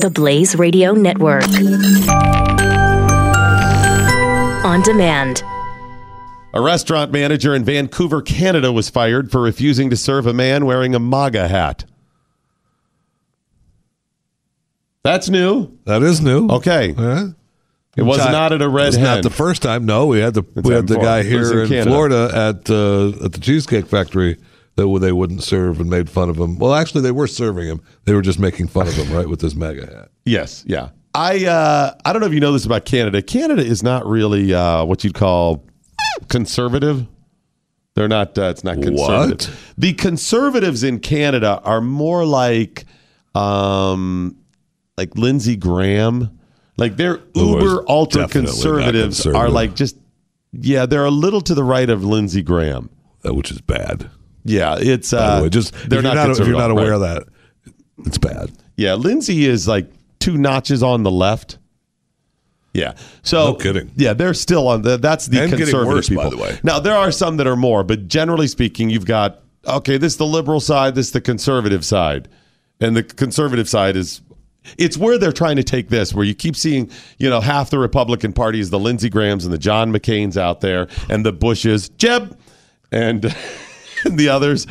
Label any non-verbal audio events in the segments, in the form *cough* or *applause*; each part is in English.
The Blaze Radio Network. On demand. A restaurant manager in Vancouver, Canada was fired for refusing to serve a man wearing a MAGA hat. That's new. That is new. Okay. Yeah. It was Ti- not at a red It's not the first time. No, we had the we had the guy before. It was here in in, Florida at uh, at the Cheesecake Factory that they wouldn't serve and made fun of him. Well, actually, they were serving him. They were just making fun of him, right, with his MAGA hat. Yes, yeah. I uh, I don't know if you know this about Canada. Canada is not really uh, what you'd call conservative. They're not. Uh, it's not conservative. What? The conservatives in Canada are more like, um, like Lindsey Graham. Like they're Who uber ultra definitely not conservatives are like just yeah they're a little to the right of Lindsey Graham. uh, which is bad. Yeah, it's uh, the way, just they're if you're not, not, if you're not aware right. of that, it's bad. Yeah, Lindsey is like two notches on the left. Yeah. So No kidding. Yeah, they're still on the that's the And conservative worse, by the way. Now there are some that are more, but generally speaking, you've got okay, this is the liberal side, this is the conservative side. And the conservative side is it's where they're trying to take this, where you keep seeing, you know, half the Republican Party is the Lindsey Grahams and the John McCain's out there, and the Bushes, Jeb, and, *laughs* and *laughs* the others,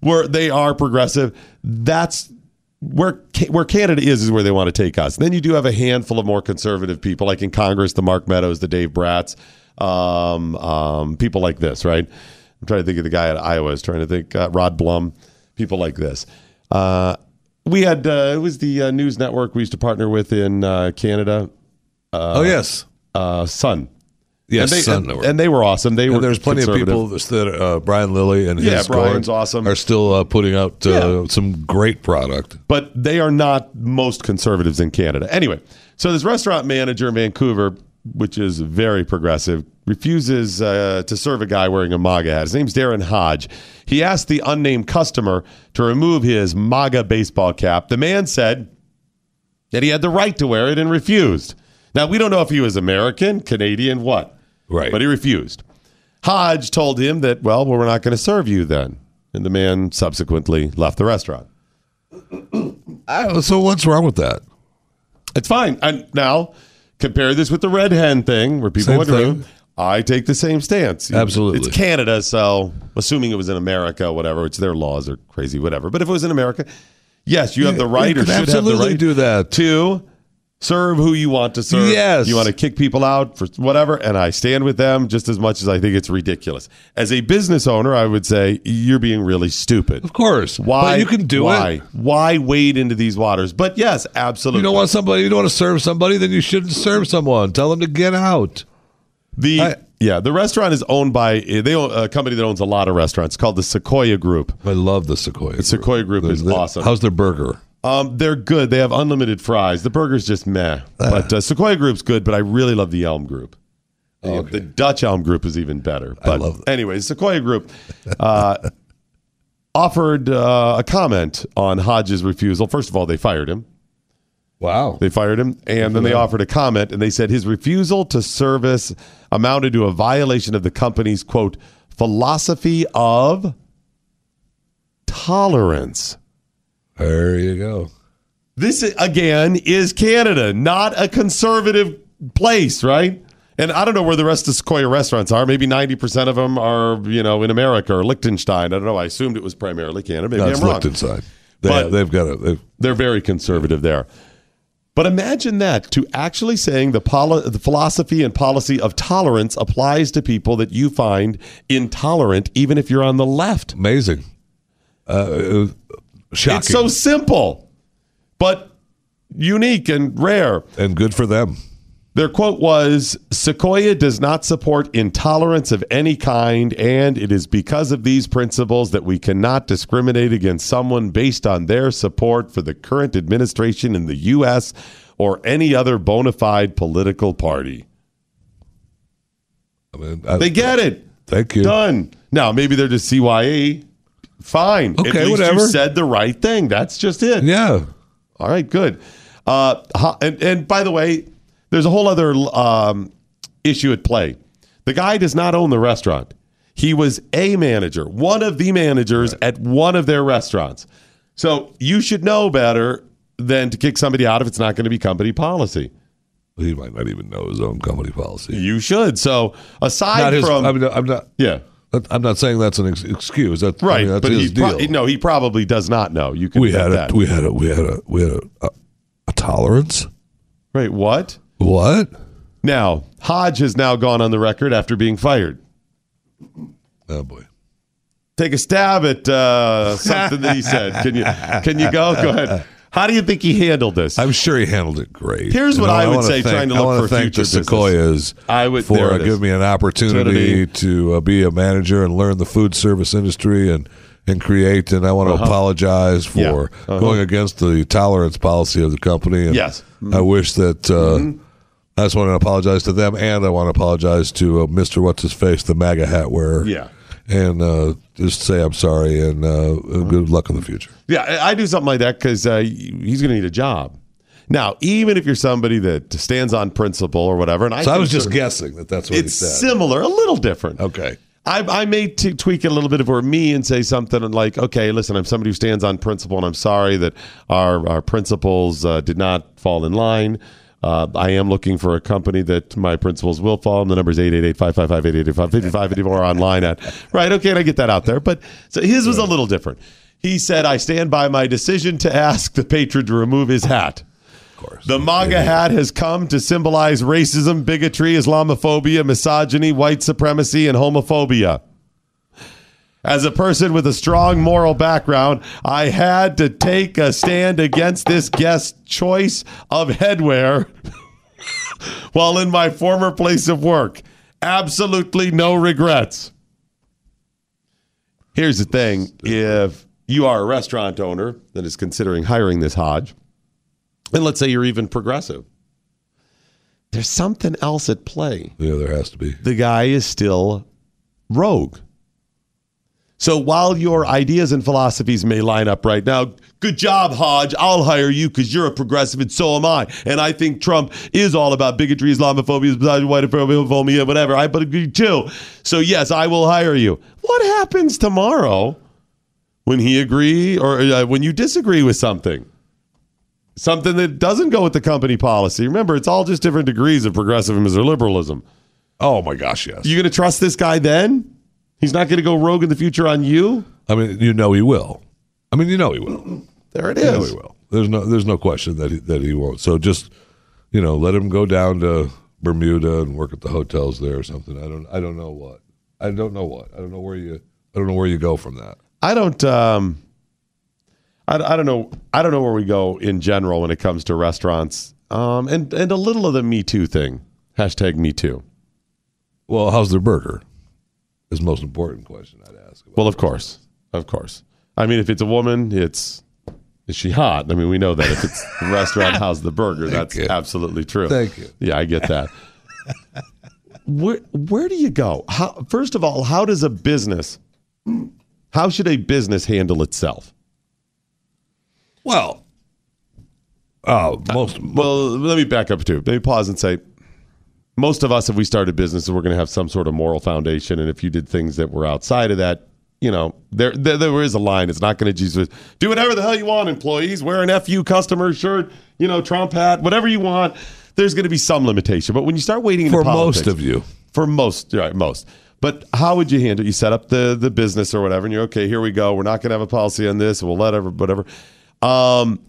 where they are progressive. That's where where Canada is is where they want to take us. then you do have a handful of more conservative people, like in Congress, the Mark Meadows, the Dave Brats, um, um, people like this, right? I'm trying to think of the guy at Iowa. I was trying to think uh, Rod Blum, people like this. Uh, we had uh, it was the uh, news network we used to partner with in uh, Canada, oh yes, uh, Sun. Yes, and they, Sun and, and they were awesome. They were. And there's plenty of people that uh, Brian Lilley and his Yeah, Brian's awesome. are still uh, putting out uh, Yeah. some great product. but they are not most conservatives in Canada. Anyway, so this restaurant manager in Vancouver, which is very progressive, refuses uh, to serve a guy wearing a MAGA hat. His name's Darren Hodge. He asked the unnamed customer to remove his MAGA baseball cap. The man said that he had the right to wear it and refused. Now, we don't know if he was American, Canadian, what. Right. But he refused. Hodge told him that, well, we're not going to serve you then. And the man subsequently left the restaurant. *clears throat* I- so what's wrong with that? It's fine. And now compare this with the red hen thing where people would remove. I take the same stance. Absolutely. It's Canada, so assuming it was in America, whatever, which their laws are crazy, whatever. But if it was in America, yes, you have the right You or should have the right do that. to serve who you want to serve. Yes. You want to kick people out for whatever, and I stand with them just as much as I think it's ridiculous. As a business owner, I would say you're being really stupid. Of course. Why But you can do why? it. Why wade into these waters? But yes, absolutely. You don't want somebody. You don't want to serve somebody. Then you shouldn't serve someone. Tell them to get out. The I- yeah, the restaurant is owned by they own a company that owns a lot of restaurants called the Sequoia Group. I love the Sequoia. The Sequoia Group is awesome. How's their burger? Um, they're good. They have unlimited fries. The burger's just meh, but uh, Sequoia Group's good. But I really love the Elm Group. The- The Dutch Elm Group is even better. But love that. anyway, Sequoia Group uh, *laughs* offered uh, a comment on Hodge's refusal. First of all, they fired him. Wow. They fired him, and then they offered a comment, and they said his refusal to service amounted to a violation of the company's quote philosophy of tolerance. There you go. This again is Canada, not a conservative place, right? And I don't know where the rest of Sequoia restaurants are. Maybe ninety percent of them are, you know, in America or Liechtenstein. I don't know. I assumed it was primarily Canada. Maybe No, I'm wrong. Liechtenstein. They, But- they've got a. They've, They're very conservative there. But imagine that to actually saying the, poli- the philosophy and policy of tolerance applies to people that you find intolerant, even if you're on the left. amazing. Uh, shocking. It's so simple, but unique and rare. and good for them. Their quote was Sequoia does not support intolerance of any kind, and it is because of these principles that we cannot discriminate against someone based on their support for the current administration in the U.S. or any other bona fide political party. I mean, I, They get it. Thank you. Done. Now, maybe they're just CYA. Fine. At Okay, least whatever. You said the right thing. That's just it. Yeah. All right, good. Uh, and, and by the way, there's a whole other um, issue at play. The guy does not own the restaurant. He was a manager, one of the managers at one of their restaurants. So you should know better than to kick somebody out if it's not going to be company policy. He might not even know his own company policy. You should. So aside Not his, from I'm, not, I'm not. yeah. I'm not saying that's an ex- excuse. That's, I Right, mean, that's but his he pro- deal. no, he probably does not know. You can we had a that. we had a we had a we had a, a, a tolerance. Right, what? What? Now, Hodge has now gone on the record after being fired. Oh boy. Take a stab at uh, something that he said. Can you can you go? Go ahead. How do you think he handled this? I'm sure he handled it great. Here's what I would say, thank- trying to look wanna for thank future the. Sequoias. I would- for uh, giving me an opportunity to uh, be a manager and learn the food service industry and and create. And I want to apologize for Uh-huh. Yeah. Uh-huh. going against the tolerance policy of the company. And Yes. I wish that. Uh, Mm-hmm. I just want to apologize to them, and I want to apologize to uh, Mister What's His Face, the MAGA hat wearer. Yeah. And uh, just say I'm sorry and uh, good luck in the future. Yeah, I do something like that because uh, he's going to need a job. Now, even if you're somebody that stands on principle or whatever, and I, So I was just guessing that that's what it's he said. similar, a little different. okay. I, I may t- tweak it a little bit for me and say something like, okay, listen, I'm somebody who stands on principle, and I'm sorry that our our principles uh, did not fall in line. Uh, I am looking for a company that my principles will. And the number is 888-555-8885, or online at, right, okay, and I get that out there. But so his was a little different. He said, I stand by my decision to ask the patron to remove his hat. Of course. The MAGA hat has come to symbolize racism, bigotry, Islamophobia, misogyny, white supremacy, and homophobia. As a person with a strong moral background, I had to take a stand against this guest's choice of headwear *laughs* while in my former place of work. Absolutely no regrets. Here's the thing if you are a restaurant owner that is considering hiring this Hodge, and let's say you're even progressive, there's something else at play. Yeah, there has to be. The guy is still rogue. So while your ideas and philosophies may line up right now, good job, Hodge. I'll hire you because you're a progressive and so am I. And I think Trump is all about bigotry, Islamophobia, white homophobia, whatever. I agree too. So yes, I will hire you. What happens tomorrow when he agree or uh, when you disagree with something? Something that doesn't go with the company policy. Remember, it's all just different degrees of progressivism or liberalism. Oh my gosh, yes. You going to trust this guy then? He's not going to go rogue in the future on you? I mean, you know he will. I mean, you know he will. *clears throat* There it is. You know he will. There's no there's no question that he, that he won't. So just you know, let him go down to Bermuda and work at the hotels there or something. I don't I don't know what. I don't know what. I don't know where you I don't know where you go from that. I don't. Um, I, I don't know. I don't know where we go in general when it comes to restaurants. Um, and and a little of the Me Too thing. Hashtag Me Too. Well, how's their burger? Is the most important question I'd ask. About. Well, of course, of course. I mean, if it's a woman, it's is she hot? I mean, we know that if it's the restaurant, how's the burger? That's you. absolutely true. Thank you. Yeah, I get that. where where do you go? How, first of all, how does a business? How should a business handle itself? Well, oh, most Well, let me back up too. Let me pause and say, most of us, if we started businesses, we're going to have some sort of moral foundation, and if you did things that were outside of that, you know, there there, there is a line. It's not going to Jesus do whatever the hell you want, employees. Wear an FU customer shirt, you know, Trump hat, whatever you want. There's going to be some limitation, but when you start wading into for politics, most of you. for most, right, most. But how would you handle? You set up the the business or whatever, and you're okay. Here we go. We're not going to have a policy on this. We'll let every whatever. Um,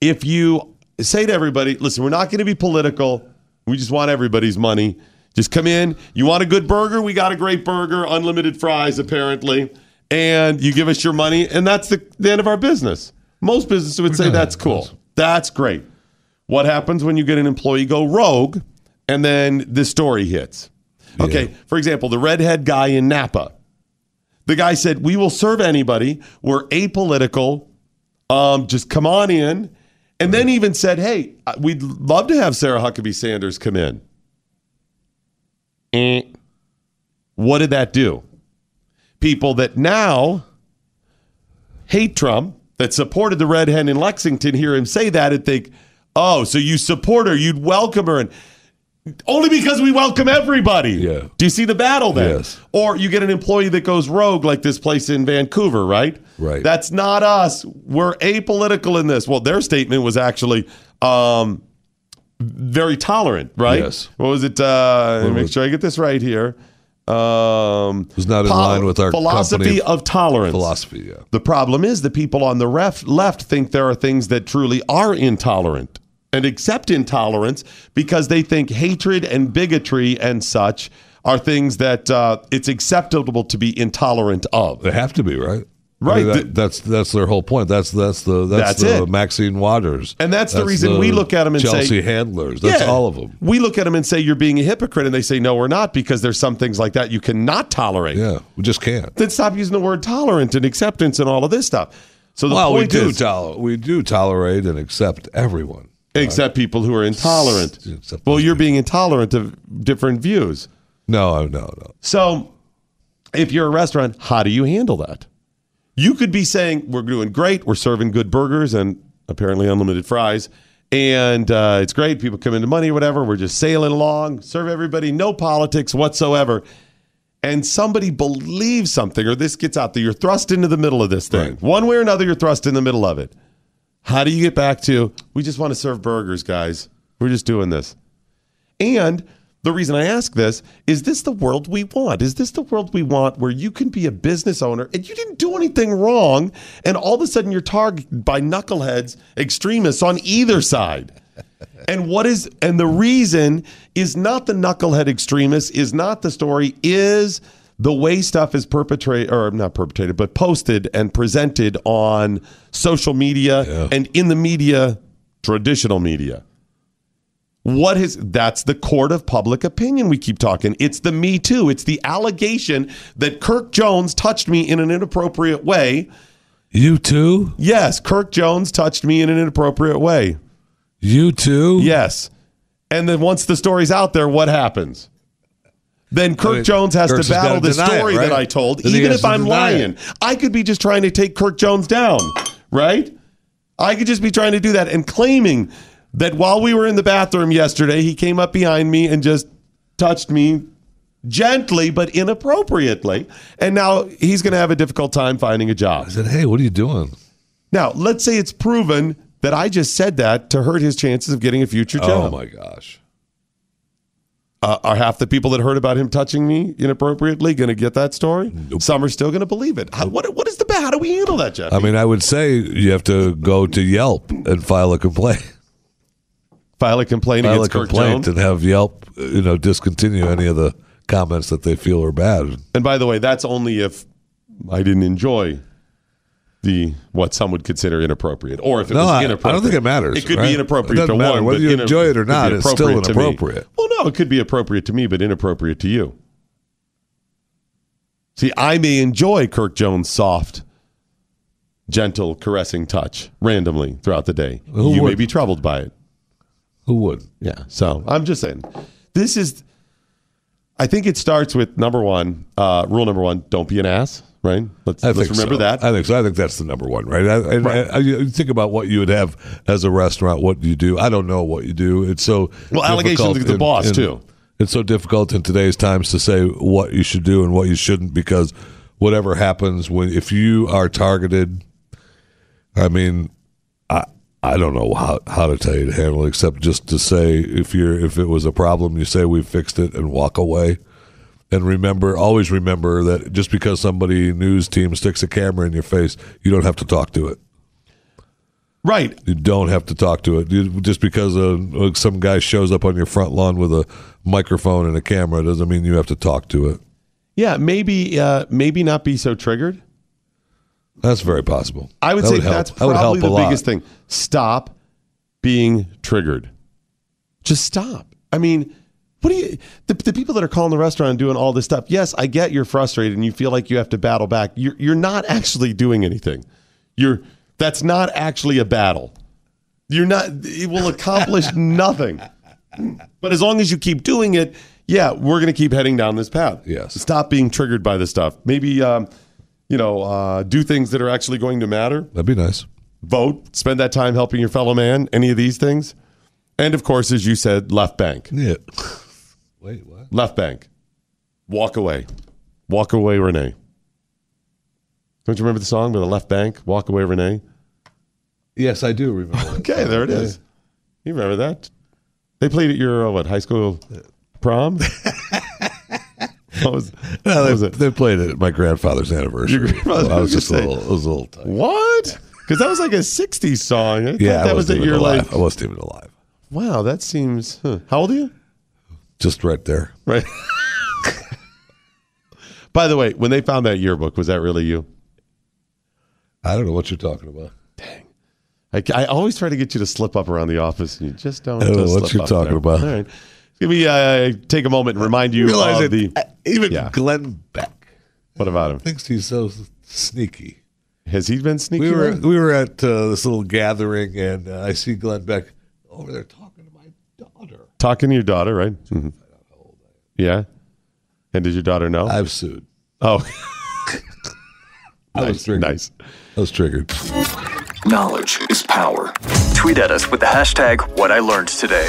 if you say to everybody, listen, we're not going to be political. We just want everybody's money. Just come in. You want a good burger? We got a great burger, unlimited fries, apparently. And you give us your money, and that's the, the end of our business. Most businesses would say that's cool. That's great. What happens when you get an employee go rogue and then this story hits? Okay, for example, the red hen guy in Napa. The guy said, We will serve anybody. We're apolitical. Um, just come on in. And then even said, Hey, uh, we'd love to have Sarah Huckabee Sanders come in. Eh. What did that do? People that now hate Trump, that supported the red hen in Lexington, hear him say that and think, oh, so you support her, you'd welcome her. And Only because we welcome everybody. Yeah. Do you see the battle then? Yes. Or you get an employee that goes rogue, like this place in Vancouver, right? Right. That's not us. We're apolitical in this. Well, their statement was actually um, very tolerant, right? Yes. What was it? Uh, What make was- sure I get this right here. Um, was not in line with our philosophy company of tolerance. philosophy. Yeah. The problem is the people on the ref, left think there are things that truly are intolerant and accept intolerance because they think hatred and bigotry and such are things that uh, it's acceptable to be intolerant of. They have to be right. Right. I mean, that- that's that's their whole point. That's that's the that's, That's the it. Maxine Waters, And that's the reason we look at them and say- Chelsea Handlers. That's Yeah. all of them. We look at them and say you're being a hypocrite, and they say no, we're not because there's some things like that you cannot tolerate. Yeah, we just can't. Then stop using the word tolerant and acceptance and all of this stuff. So the well, we do is, tol- we do tolerate and accept everyone. Accept people who are intolerant. Except Well, you're being intolerant of different views. No, no, no. So, if you're a restaurant, how do you handle that? You could be saying, We're doing great. We're serving good burgers and apparently unlimited fries. And uh, it's great. People come into money or whatever. We're just sailing along, serve everybody, no politics whatsoever. And somebody believes something, or this gets out there. You're thrust into the middle of this thing. Right. One way or another, you're thrust in the middle of it. How do you get back to, we just want to serve burgers, guys? We're just doing this. And the reason I ask this is this the world we want? Is this the world we want where you can be a business owner and you didn't do anything wrong and all of a sudden you're targeted by knuckleheads, extremists on either side? And what is and the reason is not the knucklehead extremists, is not the story, is the way stuff is perpetrated or not perpetrated, but posted and presented on social media Yeah. and in the media, traditional media. What is that's the court of public opinion we keep talking. It's the me too. It's the allegation that Kirk Jones touched me in an inappropriate way. You too. Yes, Kirk Jones touched me in an inappropriate way. You too. Yes. And then once the story's out there, what happens? Then Kirk mean, Jones has Kirk's to battle the deny it, story right? that I told, Then even if I'm lying. it. I could be just trying to take Kirk Jones down, right? I could just be trying to do that and claiming that while we were in the bathroom yesterday, he came up behind me and just touched me gently but inappropriately. And now he's going to have a difficult time finding a job. I said, hey, what are you doing? Now, let's say it's proven that I just said that to hurt his chances of getting a future oh job. Oh my gosh. Uh, are half the people that heard about him touching me inappropriately going to get that story? Some are still going to believe it. How, what, what is the how do we handle that, Jeff? I mean, I would say you have to go to Yelp and file a complaint. File a complaint File against Kirk complaint and have Yelp, you know, discontinue any of the comments that they feel are bad. And by the way, that's only if I didn't enjoy the what some would consider inappropriate, or if it No, was I- I don't think it matters, It could right? be inappropriate to matter. one, Whether you enjoy it or not, it's still appropriate to me. inappropriate. Well, no, it could be appropriate to me, but inappropriate to you. See, I may enjoy Kirk Jones' soft, gentle, caressing touch randomly throughout the day. Who you may be troubled by it. Who would? Yeah. So I'm just saying, this is. I think it starts with number one, uh, rule number one: don't be an ass. Right. Let's I let's remember so. that. I think so. I think that's the number one, right? I, Right. I, I, you think about what you would have as a restaurant. What do you do? I don't know what you do. It's so Well, allegations against the boss, in- too. It's so difficult in today's times to say what you should do and what you shouldn't because whatever happens when if you are targeted, I mean, I don't know how how to tell you to handle it except just to say if you're if it was a problem, you say we fixed it and walk away. And remember, always remember that just because somebody news team sticks a camera in your face, you don't have to talk to it. right. You don't have to talk to it. You, just because uh, some guy shows up on your front lawn with a microphone and a camera doesn't mean you have to talk to it. Yeah. Maybe. Uh, maybe not be so triggered. That's very possible. I would That say help. that's That would help probably the biggest thing. Stop being triggered. Just stop. I mean, what do you the, the people that are calling the restaurant and doing all this stuff? Yes, I get you're frustrated and you feel like you have to battle back. You're you're not actually doing anything. You're that's not actually a battle. You're not it will accomplish *laughs* nothing. But as long as you keep doing it, yeah, we're going to keep heading down this path. Yes. Stop being triggered by this stuff. Maybe um, you know, uh, do things that are actually going to matter That'd be nice. vote, spend that time helping your fellow man, any of these things. And of course, as you said, left bank. Yeah. *laughs* Wait, what? Left bank. Walk away. Walk away, Renee. Don't you remember the song by the Left Banke? Walk away, Renee. Yes, I do remember. *laughs* Okay, there it is. You remember that? They played at your uh, what high school prom? *laughs* what was, *laughs* No, they, was it? they played it at my grandfather's anniversary. grandfather's- I was I was just a little, I was a little tight. What? Because that was like a '60s song. I Yeah, I that was wasn't at even your alive. like. I wasn't even alive. Wow, that seems. Huh. How old are you? Just right there. Right. *laughs* By the way, when they found that yearbook, was that really you? I don't know what you're talking about. I, I always try to get you to slip up around the office, and you just don't. I don't know what you're talking there. about. All right, let me uh, take a moment and remind you Realize of it, the. uh, even Yeah. Glenn Beck What about him? thinks he's so sneaky. Has he been sneaky? We were around? we were at uh, this little gathering, and uh, I see Glenn Beck over there talking to my daughter. talking to your daughter, right? Mhm. Yeah. And did your daughter know? I've sued. oh, *laughs* I was nice, triggered. nice. I was triggered. Knowledge is power. Tweet at us with the hashtag what I learned today.